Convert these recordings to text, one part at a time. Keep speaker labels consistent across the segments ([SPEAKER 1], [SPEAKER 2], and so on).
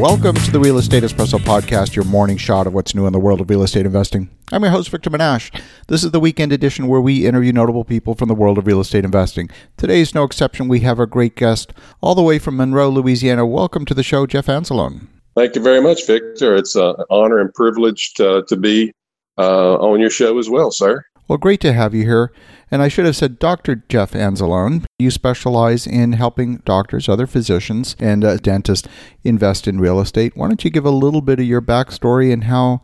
[SPEAKER 1] Welcome to the Real Estate Espresso Podcast, your morning shot of what's new in the world of real estate investing. I'm your host, Victor Menasce. This is the weekend edition where we interview notable people from the world of real estate investing. Today is no exception. We have our great guest all the way from Monroe, Louisiana. Welcome to the show, Jeff Anzalone.
[SPEAKER 2] Thank you very much, Victor. It's an honor and privilege to, to be uh, on your show as well, sir.
[SPEAKER 1] Well, great to have you here. And I should have said Dr. Jeff Anzalone. You specialize in helping doctors, other physicians, and uh, dentists invest in real estate. Why don't you give a little bit of your backstory and how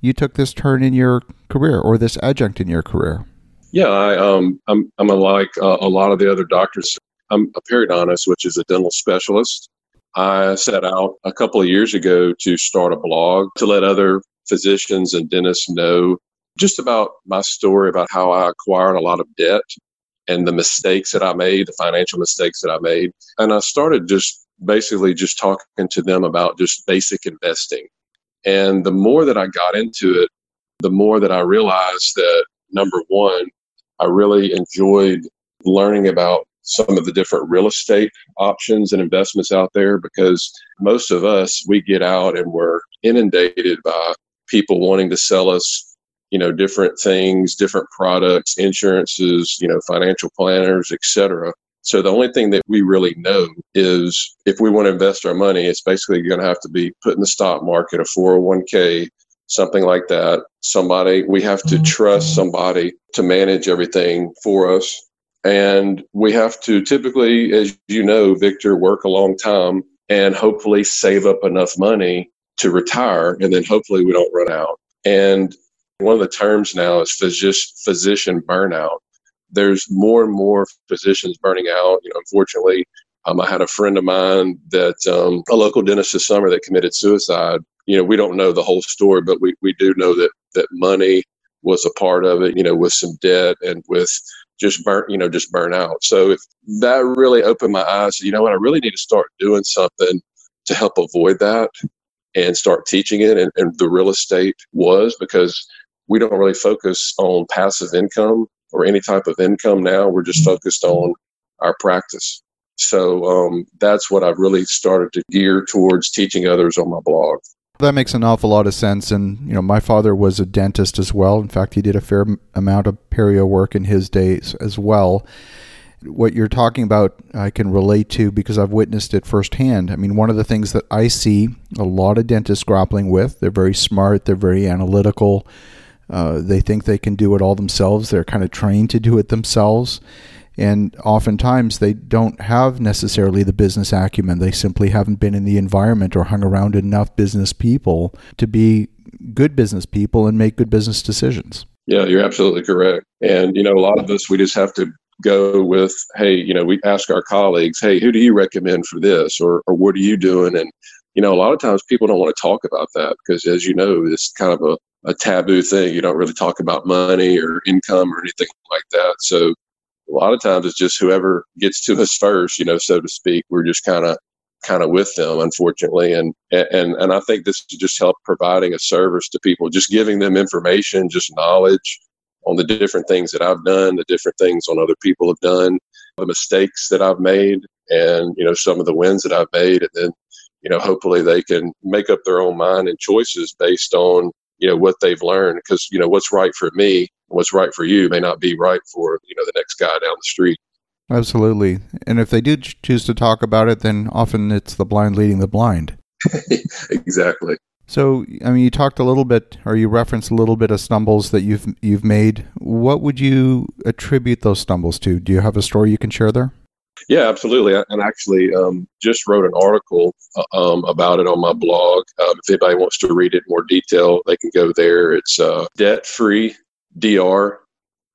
[SPEAKER 1] you took this turn in your career or this adjunct in your career?
[SPEAKER 2] Yeah, I, um, I'm, I'm like uh, a lot of the other doctors. I'm a periodontist, which is a dental specialist. I set out a couple of years ago to start a blog to let other physicians and dentists know just about my story about how I acquired a lot of debt and the mistakes that I made, the financial mistakes that I made. And I started just basically just talking to them about just basic investing. And the more that I got into it, the more that I realized that number one, I really enjoyed learning about some of the different real estate options and investments out there because most of us, we get out and we're inundated by people wanting to sell us you know different things different products insurances you know financial planners etc so the only thing that we really know is if we want to invest our money it's basically going to have to be put in the stock market a 401k something like that. Somebody we have to mm-hmm. trust somebody to manage everything for us. And we have to typically as you know victor work a long time and hopefully save up enough money to retire and then hopefully we don't run out. And one of the terms now is physician, physician burnout. There's more and more physicians burning out. You know, unfortunately, um, I had a friend of mine that um, a local dentist this summer that committed suicide. You know, we don't know the whole story, but we, we do know that that money was a part of it. You know, with some debt and with just burn, you know, just burn out. So if that really opened my eyes, you know what, I really need to start doing something to help avoid that and start teaching it. And, and the real estate was because we don't really focus on passive income or any type of income now. We're just focused on our practice. So um, that's what I've really started to gear towards teaching others on my blog.
[SPEAKER 1] That makes an awful lot of sense. And, you know, my father was a dentist as well. In fact, he did a fair amount of perio work in his days as well. What you're talking about, I can relate to because I've witnessed it firsthand. I mean, one of the things that I see a lot of dentists grappling with, they're very smart, they're very analytical, uh, they think they can do it all themselves. They're kind of trained to do it themselves. And oftentimes they don't have necessarily the business acumen. They simply haven't been in the environment or hung around enough business people to be good business people and make good business decisions.
[SPEAKER 2] Yeah, you're absolutely correct. And, you know, a lot of us, we just have to go with, hey, you know, we ask our colleagues, hey, who do you recommend for this? Or, or what are you doing? And, you know, a lot of times people don't want to talk about that because, as you know, it's kind of a a taboo thing. You don't really talk about money or income or anything like that. So a lot of times it's just whoever gets to us first, you know, so to speak. We're just kind of kind of with them, unfortunately. And and and I think this just help providing a service to people, just giving them information, just knowledge on the different things that I've done, the different things on other people have done, the mistakes that I've made, and you know some of the wins that I've made, and then you know hopefully they can make up their own mind and choices based on you know what they've learned. Because you know what's right for me what's right for you may not be right for you know the next guy down the street.
[SPEAKER 1] Absolutely. And if they do choose to talk about it then often it's the blind leading the blind.
[SPEAKER 2] Exactly.
[SPEAKER 1] So i mean you talked a little bit or you referenced a little bit of stumbles that you've you've made. What would you attribute those stumbles to? Do you have a story you can share there
[SPEAKER 2] yeah, absolutely. And actually, um, just wrote an article uh, um, about it on my blog. Um, if anybody wants to read it in more detail, they can go there. It's uh, debt free DR.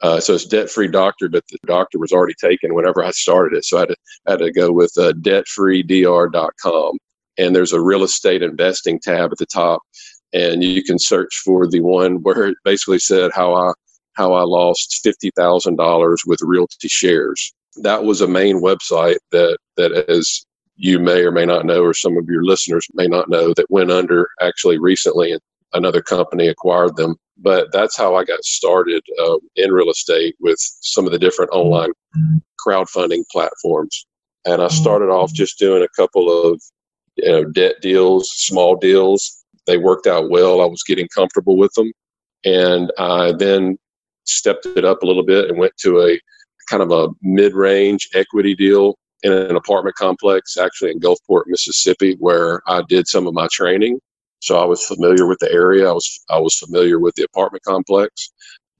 [SPEAKER 2] Uh, so it's debt free doctor, but the doctor was already taken whenever I started it. So I had to, had to go with uh, debtfreedr.com. And there's a real estate investing tab at the top. And you can search for the one where it basically said how I how I lost fifty thousand dollars with RealtyShares that was a main website that that as you may or may not know, or some of your listeners may not know, that went under actually recently, and another company acquired them. But that's how I got started uh, in real estate with some of the different online crowdfunding platforms. And I started off just doing a couple of you know, debt deals, small deals. They worked out well. I was getting comfortable with them. And I then stepped it up a little bit and went to a kind of a mid range equity deal in an apartment complex, actually in Gulfport, Mississippi, where I did some of my training. So I was familiar with the area. I was I was familiar with the apartment complex.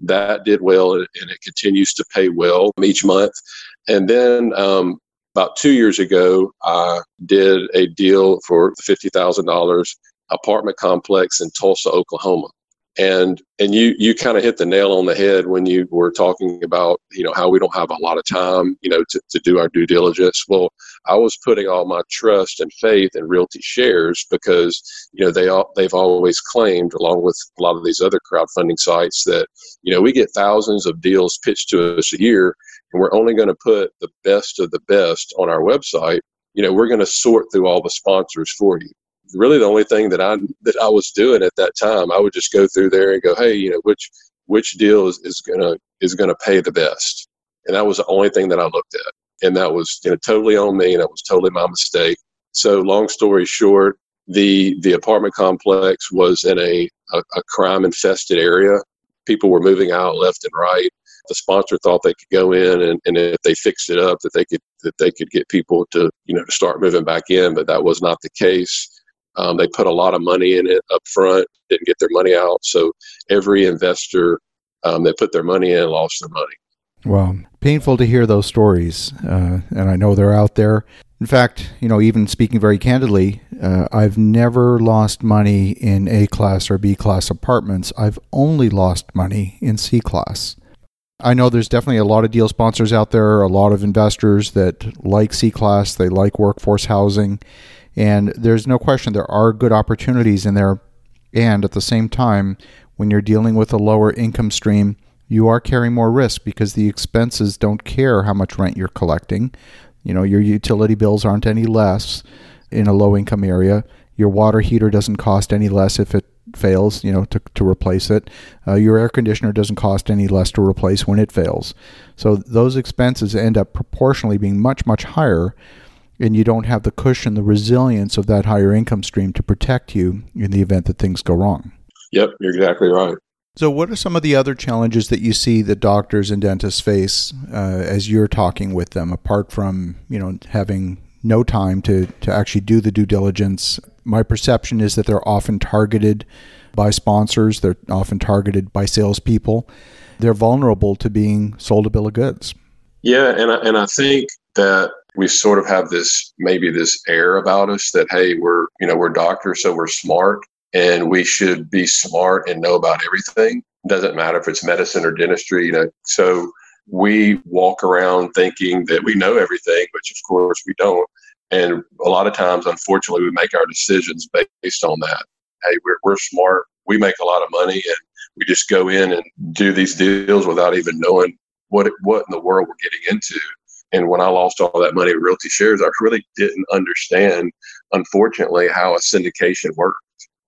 [SPEAKER 2] That did well, and it continues to pay well each month. And then um, about two years ago, I did a deal for fifty thousand dollars apartment complex in Tulsa, Oklahoma and and you you kind of hit the nail on the head when you were talking about you know how we don't have a lot of time you know to, to do our due diligence. Well i was putting all my trust and faith in RealtyShares because you know they all they've always claimed along with a lot of these other crowdfunding sites that you know we get thousands of deals pitched to us a year and we're only going to put the best of the best on our website. You know we're going to sort through all the sponsors for you really the only thing that I that I was doing at that time. I would just go through there and go, hey, you know, which which deal is, is gonna is gonna pay the best, and that was the only thing that I looked at, and that was you know totally on me, and that was totally my mistake. So, long story short, the the apartment complex was in a a, a crime infested area. People were moving out left and right. The sponsor thought they could go in and, and if they fixed it up that they could that they could get people to you know to start moving back in, but that was not the case um, they put a lot of money in it up front, didn't get their money out. So every investor um, that put their money in lost their money.
[SPEAKER 1] Well, painful to hear those stories, uh, and I know they're out there. In fact, you know, even speaking very candidly, uh, I've never lost money in A class or B class apartments. I've only lost money in C class. I know there's definitely a lot of deal sponsors out there, a lot of investors that like C class, they like workforce housing, and there's no question there are good opportunities in there. And at the same time, when you're dealing with a lower income stream, you are carrying more risk because the expenses don't care how much rent you're collecting. You know, your utility bills aren't any less in a low income area. Your water heater doesn't cost any less if it fails, you know, to, to replace it. Uh, your air conditioner doesn't cost any less to replace when it fails. So those expenses end up proportionally being much, much higher and you don't have the cushion, the resilience of that higher income stream to protect you in the event that things go wrong.
[SPEAKER 2] Yep, you're exactly right.
[SPEAKER 1] So, what are some of the other challenges that you see that doctors and dentists face uh, as you're talking with them, apart from you know having no time to to actually do the due diligence? My perception is that they're often targeted by sponsors. They're often targeted by salespeople. They're vulnerable to being sold a bill of goods.
[SPEAKER 2] Yeah, and I, and I think that we sort of have this maybe this air about us that hey we're you know we're doctors so we're smart and we should be smart and know about everything. Doesn't matter if it's medicine or dentistry you know. So we walk around thinking that we know everything which of course we don't. And a lot of times unfortunately we make our decisions based on that. Hey we're, we're smart. We make a lot of money and we just go in and do these deals without even knowing what what in the world we're getting into and when I lost all that money at RealtyShares, I really didn't understand, unfortunately, how a syndication worked.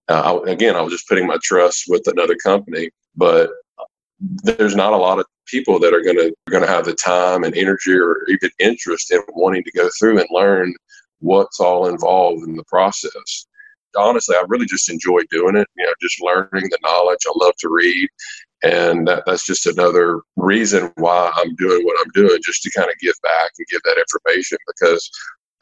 [SPEAKER 2] Uh, I, again, I was just putting my trust with another company, but there's not a lot of people that are going to going to have the time and energy or even interest in wanting to go through and learn what's all involved in the process. Honestly, I really just enjoy doing it. You know, just learning the knowledge. I love to read and that, that's just another reason why I'm doing what I'm doing, just to kind of give back and give that information because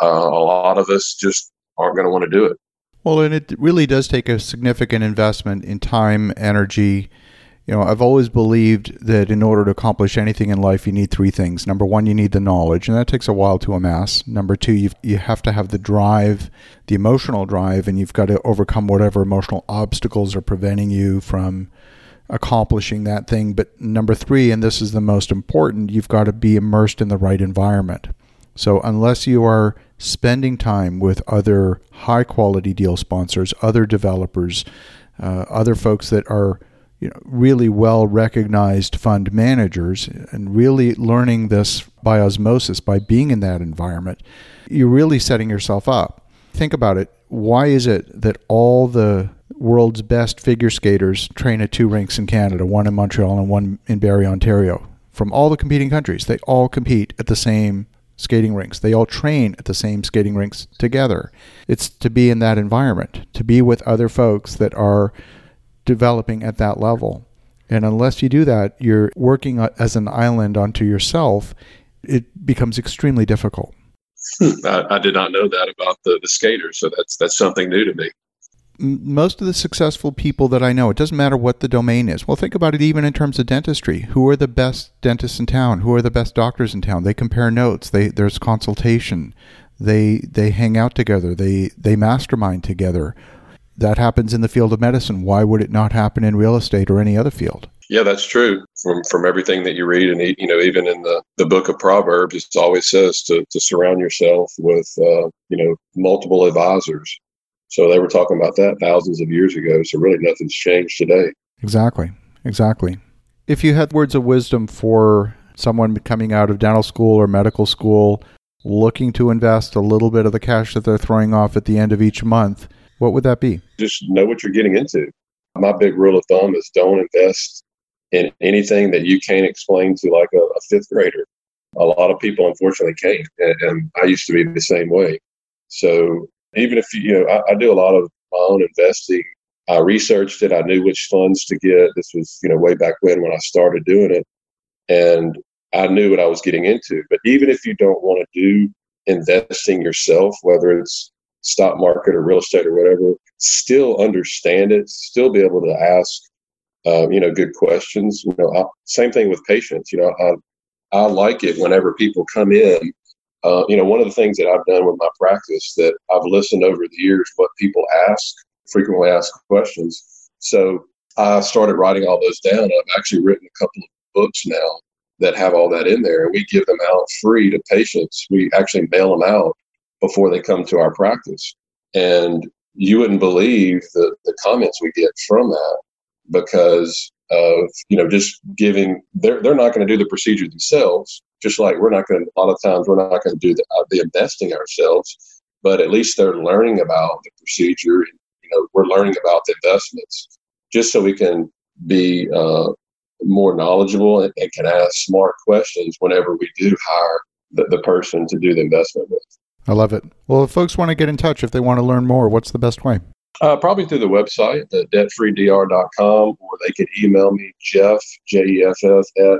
[SPEAKER 2] uh, a lot of us just aren't going to want to do it.
[SPEAKER 1] Well, and it really does take a significant investment in time, energy. You know, I've always believed that in order to accomplish anything in life, you need three things. Number one, you need the knowledge, and that takes a while to amass. Number two, you you have to have the drive, the emotional drive, and you've got to overcome whatever emotional obstacles are preventing you from accomplishing that thing. But number three, and this is the most important, you've got to be immersed in the right environment. So unless you are spending time with other high quality deal sponsors, other developers, uh, other folks that are you know, really well recognized fund managers and really learning this by osmosis by being in that environment, you're really setting yourself up. Think about it. Why is it that all the world's best figure skaters train at two rinks in Canada, one in Montreal and one in Barrie, Ontario. From all the competing countries, they all compete at the same skating rinks. They all train at the same skating rinks together. It's to be in that environment, to be with other folks that are developing at that level. And unless you do that, you're working as an island onto yourself. It becomes extremely difficult.
[SPEAKER 2] I, I, did not know that about the, the skaters, so that's that's something new to me.
[SPEAKER 1] Most of the successful people that I know, it doesn't matter what the domain is. Well, think about it even in terms of dentistry. Who are the best dentists in town? Who are the best doctors in town? They compare notes. They there's consultation. They they hang out together. They they mastermind together. That happens in the field of medicine. Why would it not happen in real estate or any other field?
[SPEAKER 2] Yeah, that's true. From from everything that you read, and you know, even in the, the book of Proverbs, it always says to to surround yourself with uh, you know multiple advisors. So they were talking about that thousands of years ago. So really, nothing's changed today.
[SPEAKER 1] Exactly. Exactly. If you had words of wisdom for someone coming out of dental school or medical school, looking to invest a little bit of the cash that they're throwing off at the end of each month, what would that be?
[SPEAKER 2] Just know what you're getting into. My big rule of thumb is don't invest in anything that you can't explain to like a, a fifth grader. A lot of people unfortunately can't, and, and, I used to be the same way. So even if you, know, I, I do a lot of my own investing. I researched it. I knew which funds to get. This was, you know, way back when when I started doing it, and I knew what I was getting into. But even if you don't want to do investing yourself, whether it's stock market or real estate or whatever, still understand it. Still be able to ask uh, you know, good questions. You know, I, same thing with patients. You know, I, I like it whenever people come in. Uh, you know, one of the things that I've done with my practice that I've listened over the years what people ask, frequently asked questions. So I started writing all those down. I've actually written a couple of books now that have all that in there, and we give them out free to patients. We actually mail them out before they come to our practice, and you wouldn't believe the, the comments we get from that because of you know just giving they're they're not going to do the procedure themselves just like we're not going to a lot of times we're not going to do the, uh, the investing ourselves but at least they're learning about the procedure and you know we're learning about the investments just so we can be uh, more knowledgeable and, and, can ask smart questions whenever we do hire the, the person to do the investment with.
[SPEAKER 1] I love it. Well if folks want to get in touch if they want to learn more what's the best way?
[SPEAKER 2] Uh, probably through the website at debtfreedr.com, or they could email me, Jeff, J E F F, at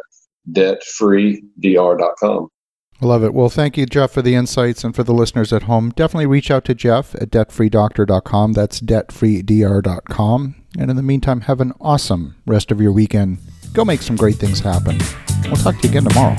[SPEAKER 2] debtfreedr.com.
[SPEAKER 1] Love it. Well, thank you, Jeff, for the insights and for the listeners at home. Definitely reach out to Jeff at debtfreedoctor.com. That's debtfreedr.com. And in the meantime, have an awesome rest of your weekend. Go make some great things happen. We'll talk to you again tomorrow.